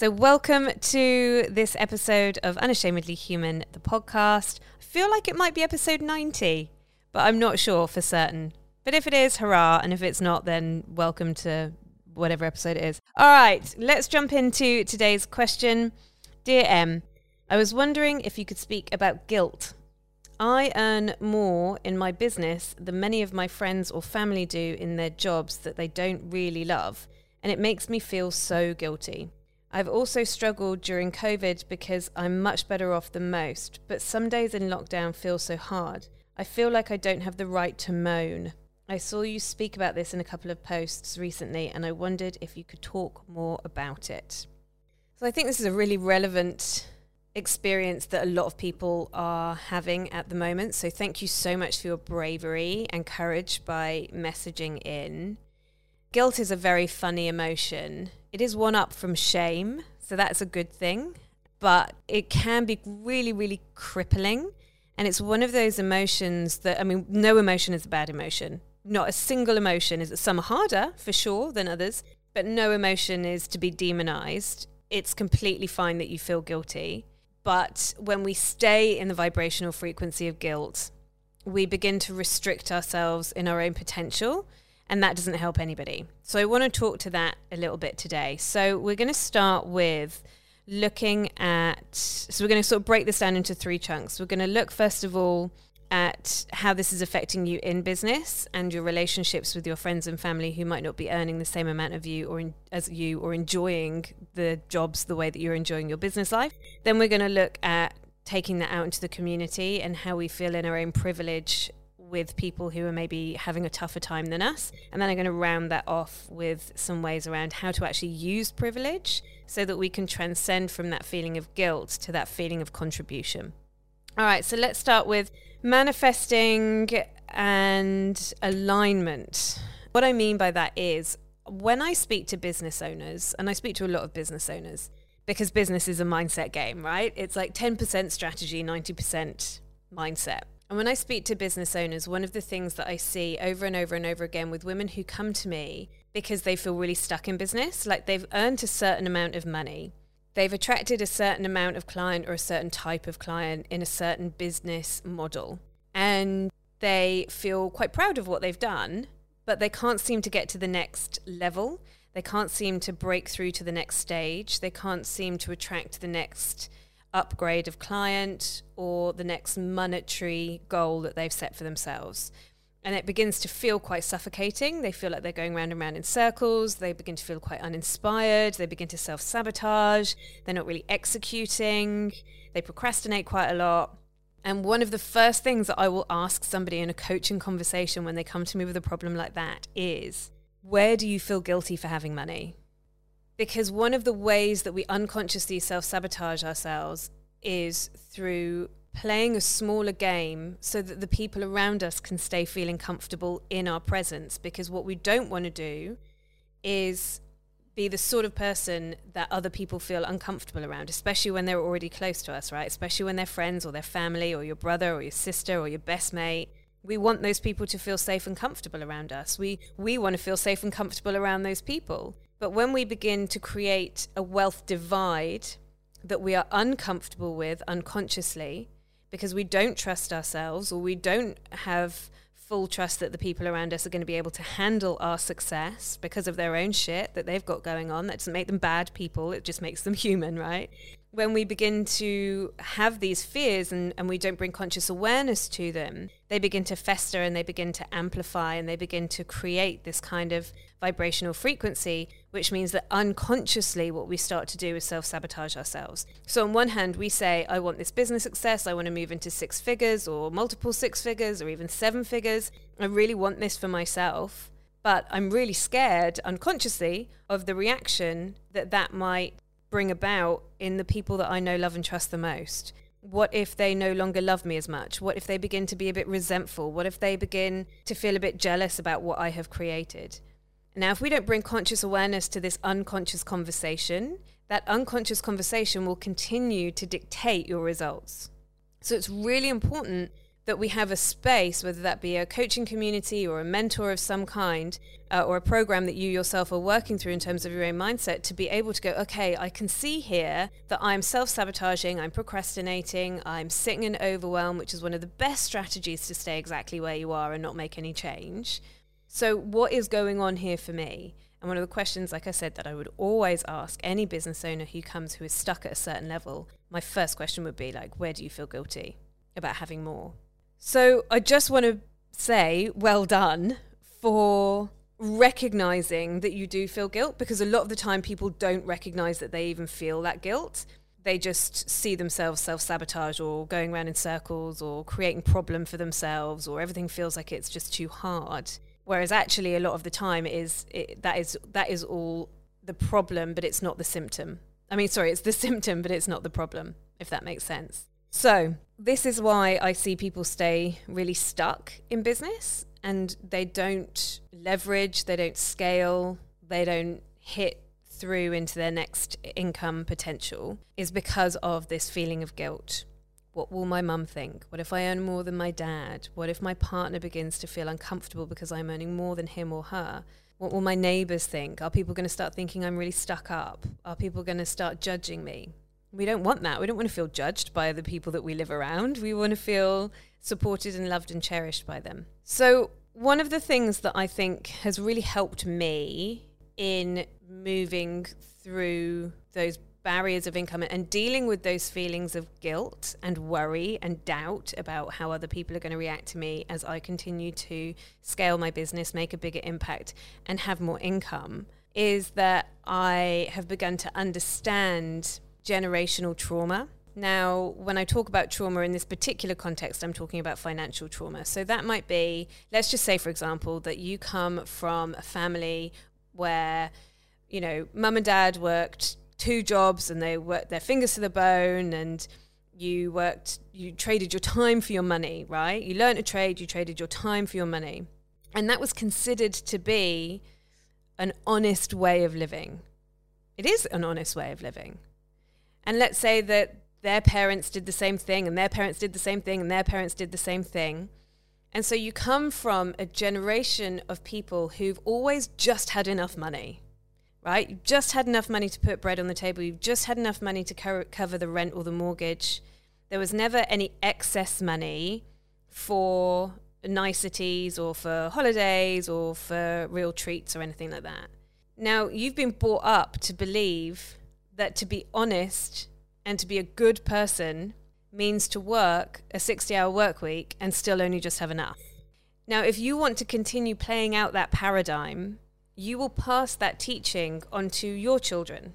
So, welcome to this episode of Unashamedly Human, the podcast. I feel like it might be episode 90, but I'm not sure for certain. But if it is, hurrah. And if it's not, then welcome to whatever episode it is. All right, let's jump into today's question. Dear M, I was wondering if you could speak about guilt. I earn more in my business than many of my friends or family do in their jobs that they don't really love, and it makes me feel so guilty. I've also struggled during COVID because I'm much better off than most, but some days in lockdown feel so hard. I feel like I don't have the right to moan. I saw you speak about this in a couple of posts recently, and I wondered if you could talk more about it. So, I think this is a really relevant experience that a lot of people are having at the moment. So, thank you so much for your bravery and courage by messaging in. Guilt is a very funny emotion. It is one up from shame, so that's a good thing, but it can be really, really crippling. And it's one of those emotions that, I mean, no emotion is a bad emotion. Not a single emotion is some harder for sure than others, but no emotion is to be demonized. It's completely fine that you feel guilty. But when we stay in the vibrational frequency of guilt, we begin to restrict ourselves in our own potential and that doesn't help anybody. So I want to talk to that a little bit today. So we're going to start with looking at so we're going to sort of break this down into three chunks. We're going to look first of all at how this is affecting you in business and your relationships with your friends and family who might not be earning the same amount of you or in, as you or enjoying the jobs the way that you're enjoying your business life. Then we're going to look at taking that out into the community and how we feel in our own privilege with people who are maybe having a tougher time than us. And then I'm going to round that off with some ways around how to actually use privilege so that we can transcend from that feeling of guilt to that feeling of contribution. All right, so let's start with manifesting and alignment. What I mean by that is when I speak to business owners, and I speak to a lot of business owners, because business is a mindset game, right? It's like 10% strategy, 90% mindset. And when I speak to business owners, one of the things that I see over and over and over again with women who come to me because they feel really stuck in business, like they've earned a certain amount of money, they've attracted a certain amount of client or a certain type of client in a certain business model, and they feel quite proud of what they've done, but they can't seem to get to the next level. They can't seem to break through to the next stage. They can't seem to attract the next upgrade of client or the next monetary goal that they've set for themselves. And it begins to feel quite suffocating. They feel like they're going round and round in circles. They begin to feel quite uninspired. They begin to self sabotage. They're not really executing. They procrastinate quite a lot. And one of the first things that I will ask somebody in a coaching conversation when they come to me with a problem like that is where do you feel guilty for having money? Because one of the ways that we unconsciously self sabotage ourselves is through playing a smaller game so that the people around us can stay feeling comfortable in our presence. Because what we don't want to do is be the sort of person that other people feel uncomfortable around, especially when they're already close to us, right? Especially when they're friends or their family or your brother or your sister or your best mate. We want those people to feel safe and comfortable around us. We we want to feel safe and comfortable around those people. But when we begin to create a wealth divide that we are uncomfortable with unconsciously because we don't trust ourselves or we don't have full trust that the people around us are going to be able to handle our success because of their own shit that they've got going on. That doesn't make them bad people, it just makes them human, right? When we begin to have these fears and, and we don't bring conscious awareness to them, they begin to fester and they begin to amplify and they begin to create this kind of vibrational frequency, which means that unconsciously what we start to do is self sabotage ourselves. So, on one hand, we say, I want this business success, I want to move into six figures or multiple six figures or even seven figures. I really want this for myself. But I'm really scared unconsciously of the reaction that that might bring about in the people that I know, love, and trust the most what if they no longer love me as much? What if they begin to be a bit resentful? What if they begin to feel a bit jealous about what I have created? Now, if we don't bring conscious awareness to this unconscious conversation, that unconscious conversation will continue to dictate your results. So it's really important that we have a space, whether that be a coaching community or a mentor of some kind, uh, or a program that you yourself are working through in terms of your own mindset, to be able to go, okay, I can see here that I'm self sabotaging, I'm procrastinating, I'm sitting in overwhelm, which is one of the best strategies to stay exactly where you are and not make any change. So, what is going on here for me? And one of the questions, like I said, that I would always ask any business owner who comes who is stuck at a certain level, my first question would be like, where do you feel guilty about having more? So I just want to say well done for recognizing that you do feel guilt because a lot of the time people don't recognize that they even feel that guilt. They just see themselves self sabotage or going around in circles or creating problem for themselves or everything feels like it's just too hard. Whereas actually a lot of the time is it, that is that is all the problem, but it's not the symptom. I mean, sorry, it's the symptom, but it's not the problem, if that makes sense. So, this is why I see people stay really stuck in business and they don't leverage, they don't scale, they don't hit through into their next income potential is because of this feeling of guilt. What will my mum think? What if I earn more than my dad? What if my partner begins to feel uncomfortable because I'm earning more than him or her? What will my neighbors think? Are people going to start thinking I'm really stuck up? Are people going to start judging me? we don't want that. We don't want to feel judged by the people that we live around. We want to feel supported and loved and cherished by them. So, one of the things that I think has really helped me in moving through those barriers of income and dealing with those feelings of guilt and worry and doubt about how other people are going to react to me as I continue to scale my business, make a bigger impact, and have more income is that I have begun to understand generational trauma. Now, when I talk about trauma in this particular context, I'm talking about financial trauma. So that might be, let's just say, for example, that you come from a family where, you know, mum and dad worked two jobs and they worked their fingers to the bone and you worked, you traded your time for your money, right? You learned a trade, you traded your time for your money. And that was considered to be an honest way of living. It is an honest way of living. And let's say that their parents did the same thing, and their parents did the same thing, and their parents did the same thing. And so you come from a generation of people who've always just had enough money, right? You've just had enough money to put bread on the table. You've just had enough money to co- cover the rent or the mortgage. There was never any excess money for niceties or for holidays or for real treats or anything like that. Now, you've been brought up to believe that to be honest and to be a good person means to work a 60 hour work week and still only just have enough. Now, if you want to continue playing out that paradigm, you will pass that teaching onto your children.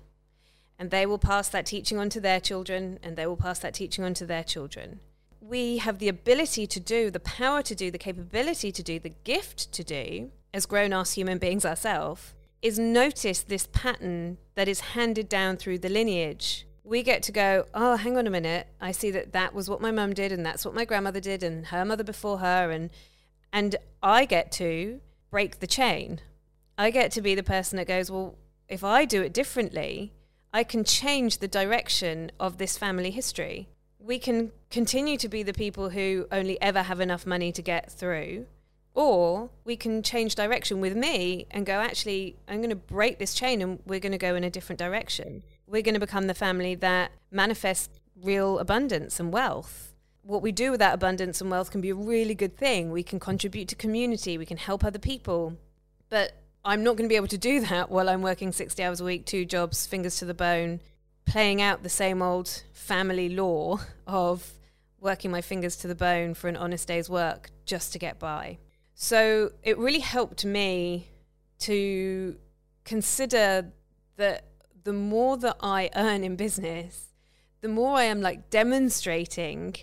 And they will pass that teaching onto their children, and they will pass that teaching onto their children. We have the ability to do, the power to do, the capability to do, the gift to do, as grown ass human beings ourselves, is notice this pattern that is handed down through the lineage. We get to go, oh, hang on a minute. I see that that was what my mum did, and that's what my grandmother did, and her mother before her, and and I get to break the chain. I get to be the person that goes, well, if I do it differently, I can change the direction of this family history. We can continue to be the people who only ever have enough money to get through, or we can change direction with me and go, actually, I'm going to break this chain and we're going to go in a different direction. We're going to become the family that manifests real abundance and wealth. What we do with that abundance and wealth can be a really good thing. We can contribute to community, we can help other people. But I'm not going to be able to do that while I'm working 60 hours a week, two jobs, fingers to the bone, playing out the same old family law of working my fingers to the bone for an honest day's work just to get by. So it really helped me to consider that the more that I earn in business, the more I am like demonstrating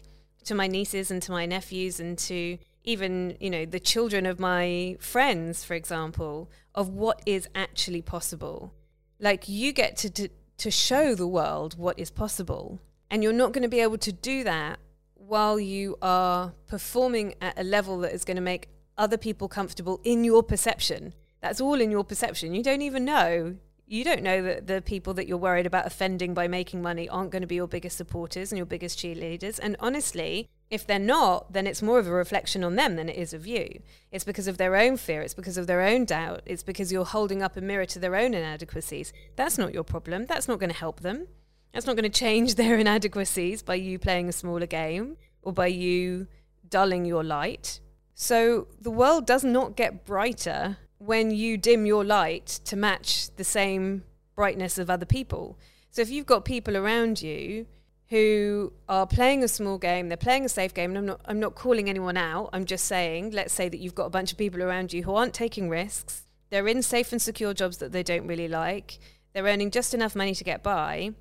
to my nieces and to my nephews and to even, you know, the children of my friends, for example, of what is actually possible. Like you get to, to, to show the world what is possible. And you're not going to be able to do that while you are performing at a level that is going to make other people comfortable in your perception. That's all in your perception. You don't even know. You don't know that the people that you're worried about offending by making money aren't going to be your biggest supporters and your biggest cheerleaders. And honestly, if they're not, then it's more of a reflection on them than it is of you. It's because of their own fear, it's because of their own doubt, it's because you're holding up a mirror to their own inadequacies. That's not your problem. That's not going to help them. That's not going to change their inadequacies by you playing a smaller game or by you dulling your light. So the world does not get brighter when you dim your light to match the same brightness of other people. So if you've got people around you who are playing a small game, they're playing a safe game, and I'm not I'm not calling anyone out. I'm just saying, let's say that you've got a bunch of people around you who aren't taking risks. They're in safe and secure jobs that they don't really like. They're earning just enough money to get by.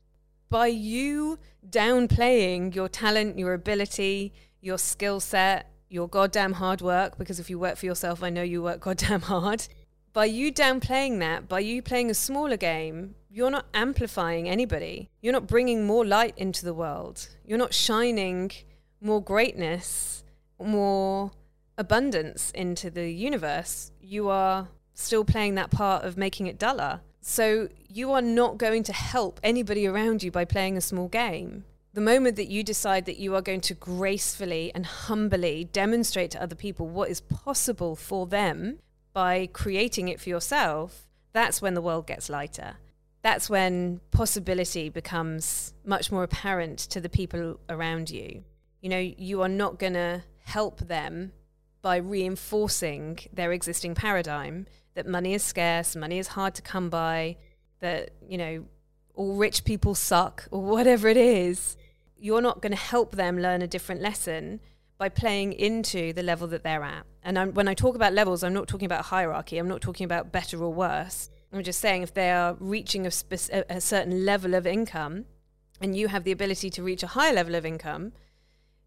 By you downplaying your talent, your ability, your skill set, your goddamn hard work, because if you work for yourself, I know you work goddamn hard. By you downplaying that, by you playing a smaller game, you're not amplifying anybody. You're not bringing more light into the world. You're not shining more greatness, more abundance into the universe. You are still playing that part of making it duller. So you are not going to help anybody around you by playing a small game. The moment that you decide that you are going to gracefully and humbly demonstrate to other people what is possible for them by creating it for yourself, that's when the world gets lighter that's when possibility becomes much more apparent to the people around you. You know, you are not going to help them by reinforcing their existing paradigm that money is scarce, money is hard to come by, that, you know, all rich people suck, or whatever it is. You're not going to help them learn a different lesson by playing into the level that they're at. And I'm, when I talk about levels, I'm not talking about hierarchy, I'm not talking about better or worse. I'm just saying, if they are reaching a, a certain level of income and you have the ability to reach a higher level of income,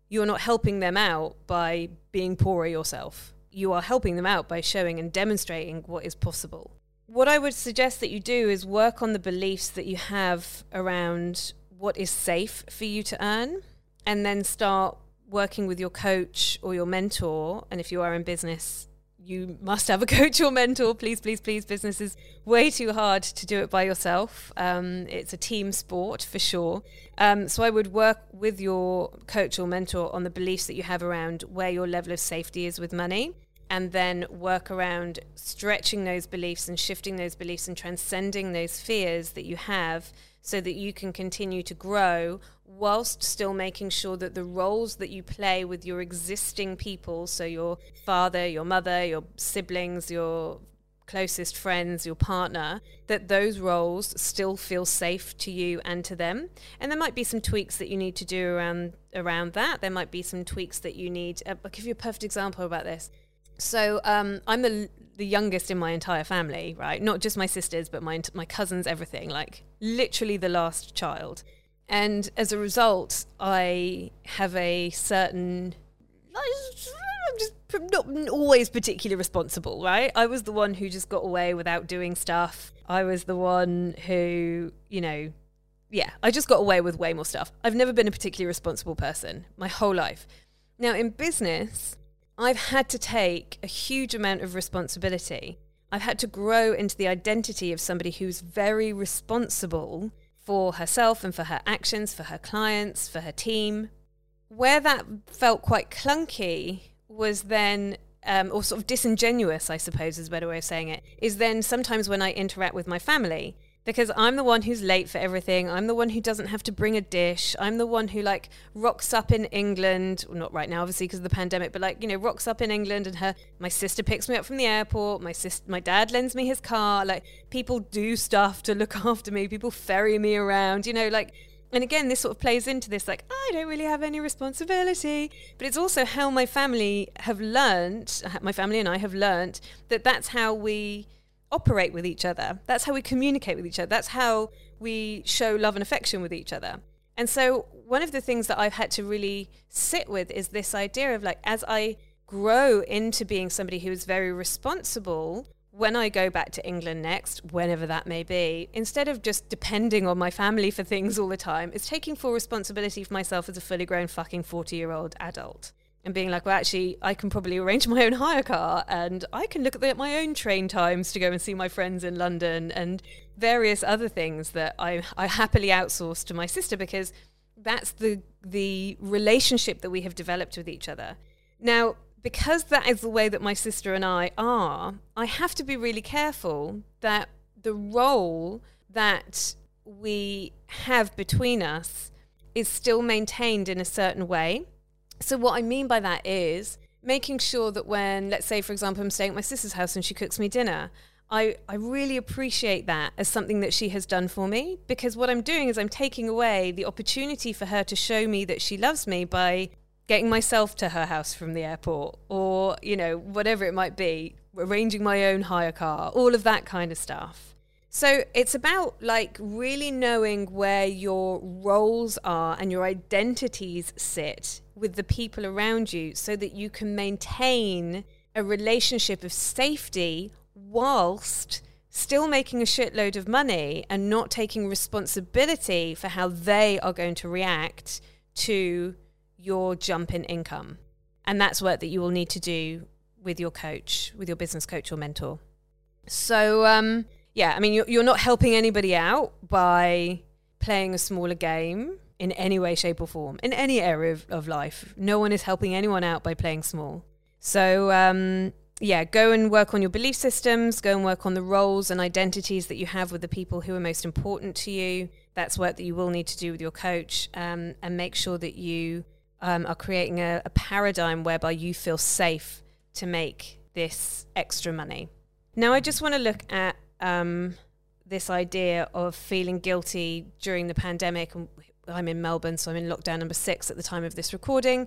you're not helping them out by being poorer yourself. You are helping them out by showing and demonstrating what is possible. What I would suggest that you do is work on the beliefs that you have around what is safe for you to earn, and then start working with your coach or your mentor. And if you are in business, you must have a coach or mentor. Please, please, please. Business is way too hard to do it by yourself. Um, it's a team sport for sure. Um, so I would work with your coach or mentor on the beliefs that you have around where your level of safety is with money. And then work around stretching those beliefs and shifting those beliefs and transcending those fears that you have so that you can continue to grow whilst still making sure that the roles that you play with your existing people, so your father, your mother, your siblings, your closest friends, your partner, that those roles still feel safe to you and to them. And there might be some tweaks that you need to do around around that. There might be some tweaks that you need. Uh, I'll give you a perfect example about this. So um, I'm the the youngest in my entire family, right? Not just my sisters, but my my cousins, everything. Like literally the last child, and as a result, I have a certain. I'm just not always particularly responsible, right? I was the one who just got away without doing stuff. I was the one who, you know, yeah, I just got away with way more stuff. I've never been a particularly responsible person my whole life. Now, in business, I've had to take a huge amount of responsibility. I've had to grow into the identity of somebody who's very responsible for herself and for her actions, for her clients, for her team. Where that felt quite clunky was then, um, or sort of disingenuous, I suppose is a better way of saying it, is then sometimes when I interact with my family because I'm the one who's late for everything. I'm the one who doesn't have to bring a dish. I'm the one who like rocks up in England, well, not right now obviously because of the pandemic, but like, you know, rocks up in England and her my sister picks me up from the airport, my sis my dad lends me his car, like people do stuff to look after me, people ferry me around, you know, like and again, this sort of plays into this like, I don't really have any responsibility. But it's also how my family have learned, my family and I have learned that that's how we operate with each other. That's how we communicate with each other. That's how we show love and affection with each other. And so, one of the things that I've had to really sit with is this idea of like, as I grow into being somebody who is very responsible, when I go back to England next, whenever that may be, instead of just depending on my family for things all the time, is taking full responsibility for myself as a fully grown fucking 40 year old adult and being like, well, actually, I can probably arrange my own hire car and I can look at, the, my own train times to go and see my friends in London. And various other things that I, I happily outsource to my sister because that's the the relationship that we have developed with each other. Now, because that is the way that my sister and I are, I have to be really careful that the role that we have between us is still maintained in a certain way. So, what I mean by that is making sure that when, let's say, for example, I'm staying at my sister's house and she cooks me dinner, I, I really appreciate that as something that she has done for me because what I'm doing is I'm taking away the opportunity for her to show me that she loves me by getting myself to her house from the airport or, you know, whatever it might be, arranging my own hire car, all of that kind of stuff. So it's about like really knowing where your roles are and your identities sit with the people around you so that you can maintain a relationship of safety whilst still making a shitload of money and not taking responsibility for how they are going to react to your jump in income. And that's work that you will need to do with your coach, with your business coach or mentor. So, um, yeah, I mean, you're, you're not helping anybody out by playing a smaller game in any way, shape, or form in any area of, of life. No one is helping anyone out by playing small. So, um, yeah, go and work on your belief systems, go and work on the roles and identities that you have with the people who are most important to you. That's work that you will need to do with your coach um, and make sure that you um, are creating a, a paradigm whereby you feel safe to make this extra money. Now, I just want to look at um, this idea of feeling guilty during the pandemic. I'm in Melbourne, so I'm in lockdown number six at the time of this recording.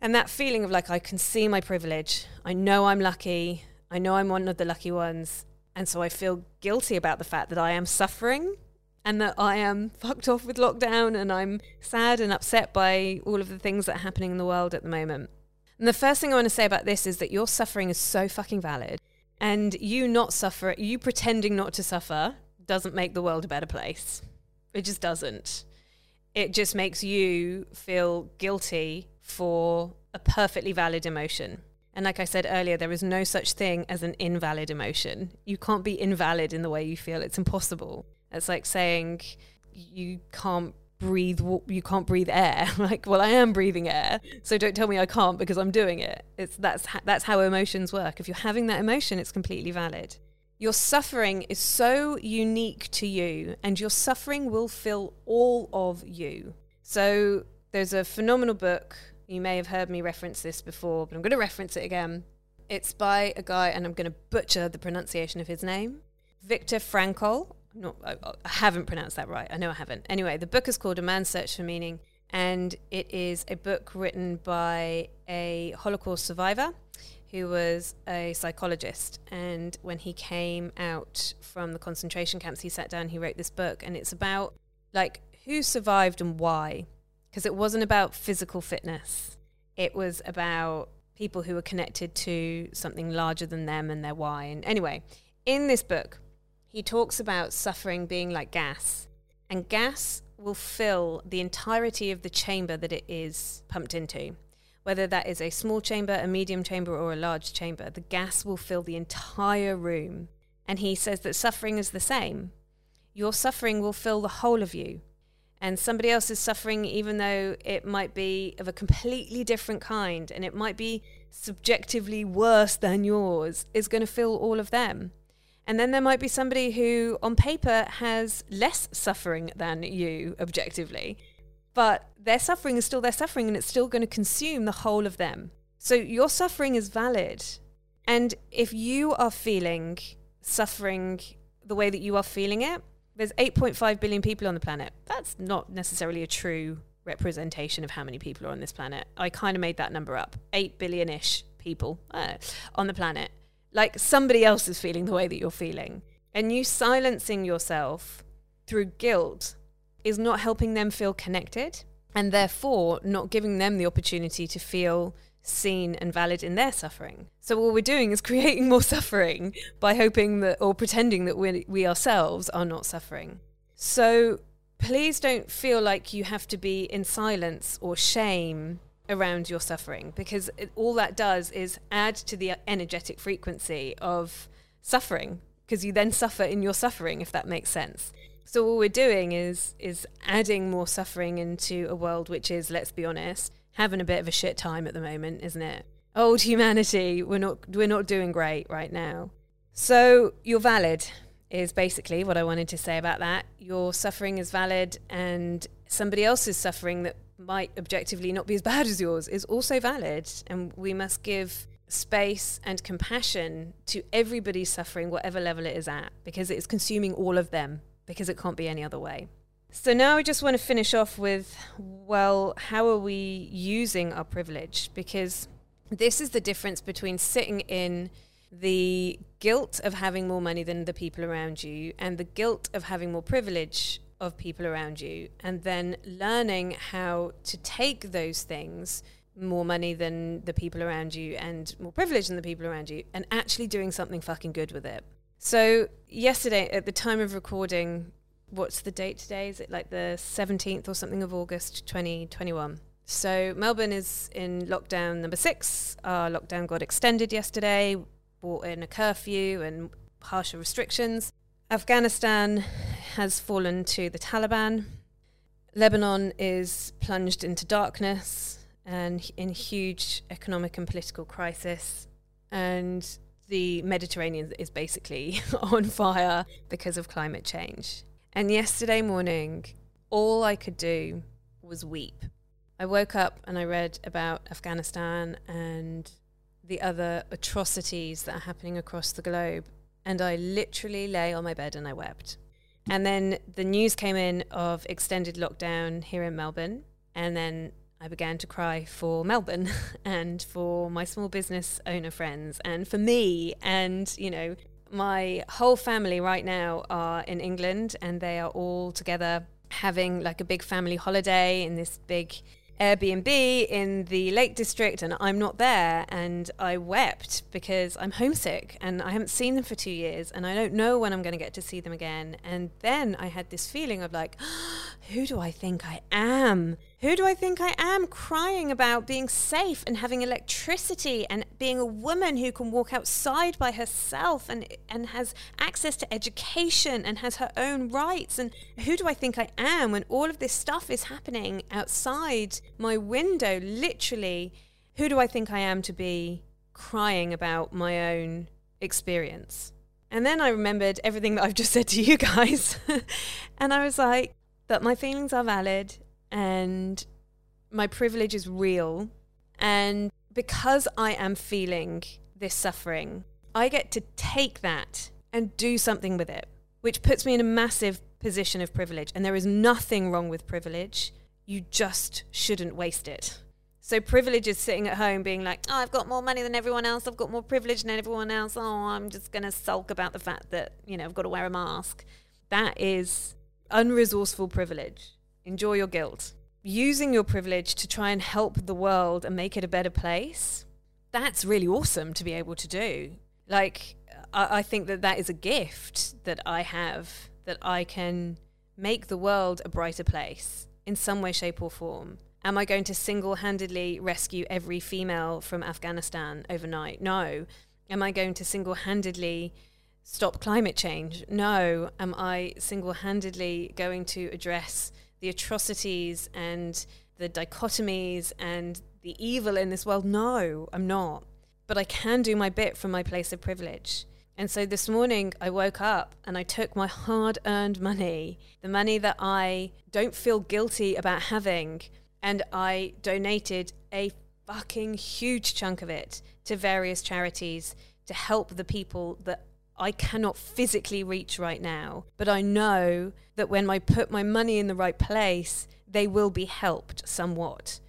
And that feeling of like, I can see my privilege. I know I'm lucky. I know I'm one of the lucky ones. And so I feel guilty about the fact that I am suffering and that I am fucked off with lockdown and I'm sad and upset by all of the things that are happening in the world at the moment. And the first thing I want to say about this is that your suffering is so fucking valid. And you not suffer, you pretending not to suffer, doesn't make the world a better place. It just doesn't. It just makes you feel guilty for a perfectly valid emotion. And like I said earlier, there is no such thing as an invalid emotion. You can't be invalid in the way you feel. It's impossible. It's like saying you can't breathe you can't breathe air like well i am breathing air so don't tell me i can't because i'm doing it it's that's that's how emotions work if you're having that emotion it's completely valid your suffering is so unique to you and your suffering will fill all of you. So there's a phenomenal book. You may have heard me reference this before but i'm going to reference it again. It's by a guy and i'm going to butcher the pronunciation of his name. Viktor Frankl. Not I, I haven't pronounced that right. I know I haven't. Anyway, the book is called A Man's Search for Meaning, and it is a book written by a Holocaust survivor who was a psychologist. And when he came out from the concentration camps, he sat down, he wrote this book, and it's about like who survived and why. Because it wasn't about physical fitness, it was about people who were connected to something larger than them and their why. And anyway, in this book, he talks about suffering being like gas, and gas will fill the entirety of the chamber that it is pumped into. Whether that is a small chamber, a medium chamber, or a large chamber, the gas will fill the entire room. And he says that suffering is the same. Your suffering will fill the whole of you. And somebody else's suffering, even though it might be of a completely different kind and it might be subjectively worse than yours, is going to fill all of them. And then there might be somebody who, on paper, has less suffering than you objectively, but their suffering is still their suffering and it's still going to consume the whole of them. So your suffering is valid. And if you are feeling suffering the way that you are feeling it, there's 8.5 billion people on the planet. That's not necessarily a true representation of how many people are on this planet. I kind of made that number up 8 billion ish people uh, on the planet like somebody else is feeling the way that you're feeling. And you silencing yourself through guilt is not helping them feel connected and therefore not giving them the opportunity to feel seen and valid in their suffering. So what we're doing is creating more suffering by hoping that or pretending that we we ourselves are not suffering. So please don't feel like you have to be in silence or shame around your suffering because it, all that does is add to the energetic frequency of suffering because you then suffer in your suffering, if that makes sense. So what we're doing is is adding more suffering into a world which is, let's be honest, having a bit of a shit time at the moment, isn't it? Old humanity, we're not we're not doing great right now. So you're valid is basically what I wanted to say about that. Your suffering is valid and somebody else's suffering that might objectively not be as bad as yours is also valid and we must give space and compassion to everybody's suffering whatever level it is at because it is consuming all of them because it can't be any other way. So now I just want to finish off with well, how are we using our privilege? Because this is the difference between sitting in the guilt of having more money than the people around you and the guilt of having more privilege of people around you, and then learning how to take those things more money than the people around you and more privilege than the people around you and actually doing something fucking good with it. So, yesterday, at the time of recording, what's the date today? Is it like the 17th or something of August 2021? So, Melbourne is in lockdown number six. Our lockdown got extended yesterday, brought in a curfew and harsher restrictions. Afghanistan has fallen to the Taliban. Lebanon is plunged into darkness and in huge economic and political crisis. And the Mediterranean is basically on fire because of climate change. And yesterday morning, all I could do was weep. I woke up and I read about Afghanistan and the other atrocities that are happening across the globe. And I literally lay on my bed and I wept. And then the news came in of extended lockdown here in Melbourne. And then I began to cry for Melbourne and for my small business owner friends and for me. And, you know, my whole family right now are in England and they are all together having like a big family holiday in this big Airbnb in the Lake District and I'm not there. And I wept because I'm homesick and I haven't seen them for two years and I don't know when I'm going to get to see them again. And then I had this feeling of like, who do I think I am? Who do I think I am crying about being safe and having electricity and being a woman who can walk outside by herself and and has access to education and has her own rights? And who do I think I am when all of this stuff is happening outside my window literally? Who do I think I am to be crying about my own experience? And then I remembered everything that I've just said to you guys. And I was like that my feelings are valid and my privilege is real. And because I am feeling this suffering, I get to take that and do something with it, which puts me in a massive position of privilege. And there is nothing wrong with privilege. You just shouldn't waste it. So privilege is sitting at home being like, oh, I've got more money than everyone else. I've got more privilege than everyone else. Oh, I'm just going to sulk about the fact that, you know, I've got to wear a mask. That is unresourceful privilege. Enjoy your guilt. Using your privilege to try and help the world and make it a better place, that's really awesome to be able to do. Like, I, I think that that is a gift that I have, that I can make the world a brighter place in some way, shape, or form. Am I going to single handedly rescue every female from Afghanistan overnight? No. Am I going to single handedly stop climate change? No. Am I single handedly going to address the atrocities and the dichotomies and the evil in this world. No, I'm not. But I can do my bit from my place of privilege. And so this morning I woke up and I took my hard earned money, the money that I don't feel guilty about having, and I donated a fucking huge chunk of it to various charities to help the people that I cannot physically reach right now, but I know that when I put my money in the right place, they will be helped somewhat.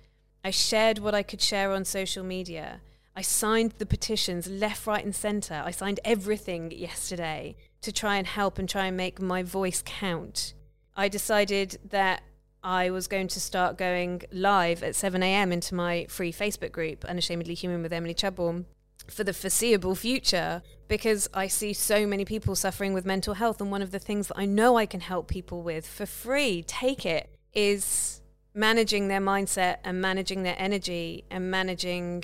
I shared what I could share on social media. I signed the petitions left, right, and centre. I signed everything yesterday to try and help and try and make my voice count. I decided that I was going to start going live at 7 a.m. into my free Facebook group, Unashamedly Human with Emily Chubbourne, for the foreseeable future because I see so many people suffering with mental health. And one of the things that I know I can help people with for free, take it, is managing their mindset and managing their energy and managing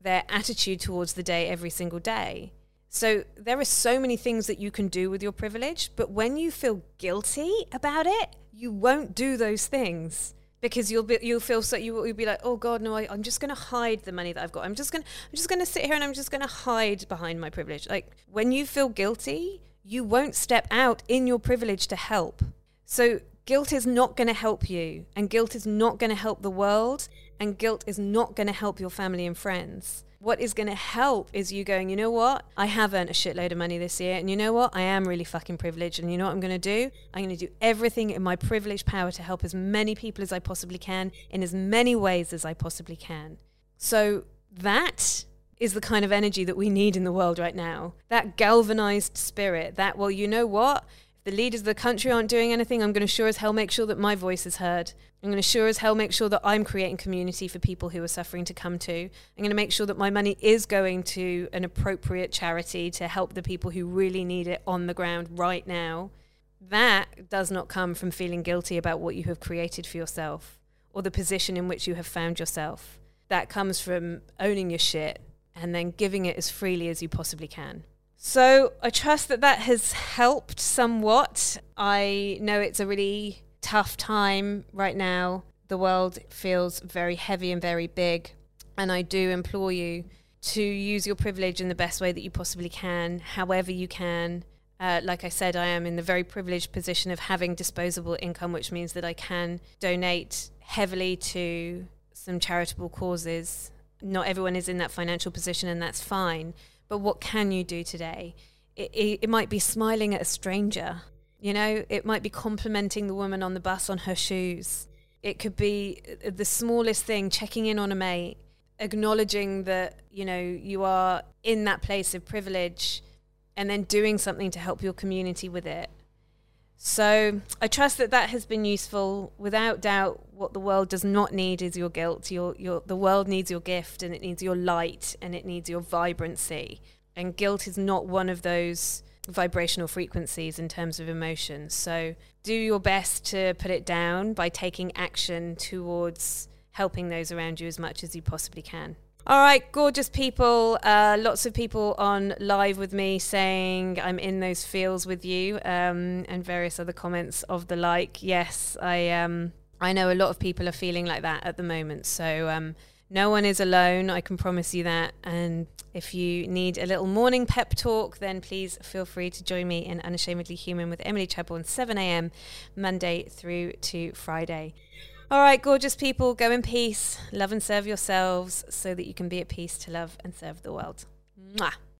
their attitude towards the day every single day. So there are so many things that you can do with your privilege, but when you feel guilty about it, you won't do those things because you'll be you'll feel so you, will be like oh god no I, i'm just going to hide the money that i've got. I'm just going i'm just going to sit here and i'm just going to hide behind my privilege. Like when you feel guilty you won't step out in your privilege to help. So guilt is not going to help you and guilt is not going to help the world and guilt is not going to help your family and friends what is going to help is you going, you know what? I have earned a shitload of money this year. And you know what? I am really fucking privileged. And you know what I'm going to do? I'm going to do everything in my privileged power to help as many people as I possibly can in as many ways as I possibly can. So that is the kind of energy that we need in the world right now. That galvanized spirit, that, well, you know what? The leaders of the country aren't doing anything, I'm going to sure as hell make sure that my voice is heard. I'm going to sure as hell make sure that I'm creating community for people who are suffering to come to. I'm going to make sure that my money is going to an appropriate charity to help the people who really need it on the ground right now. That does not come from feeling guilty about what you have created for yourself or the position in which you have found yourself. That comes from owning your shit and then giving it as freely as you possibly can. So I trust that that has helped somewhat. I know it's a really tough time right now. The world feels very heavy and very big. And I do implore you to use your privilege in the best way that you possibly can, however you can. Uh, like I said, I am in the very privileged position of having disposable income, which means that I can donate heavily to some charitable causes. Not everyone is in that financial position, and that's fine. But what can you do today? It, it, it might be smiling at a stranger. You know, it might be complimenting the woman on the bus on her shoes. It could be uh, the smallest thing, checking in on a mate, acknowledging that, you know, you are in that place of privilege and then doing something to help your community with it. So I trust that that has been useful. Without doubt, what the world does not need is your guilt. Your, your, the world needs your gift and it needs your light and it needs your vibrancy. And guilt is not one of those vibrational frequencies in terms of emotions. So do your best to put it down by taking action towards helping those around you as much as you possibly can. All right, gorgeous people. Uh, lots of people on live with me saying I'm in those feels with you, um, and various other comments of the like. Yes, I um, I know a lot of people are feeling like that at the moment. So um, no one is alone. I can promise you that. And if you need a little morning pep talk, then please feel free to join me in Unashamedly Human with Emily Chapel 7 a.m. Monday through to Friday. All right, gorgeous people, go in peace, love and serve yourselves so that you can be at peace to love and serve the world. Mwah.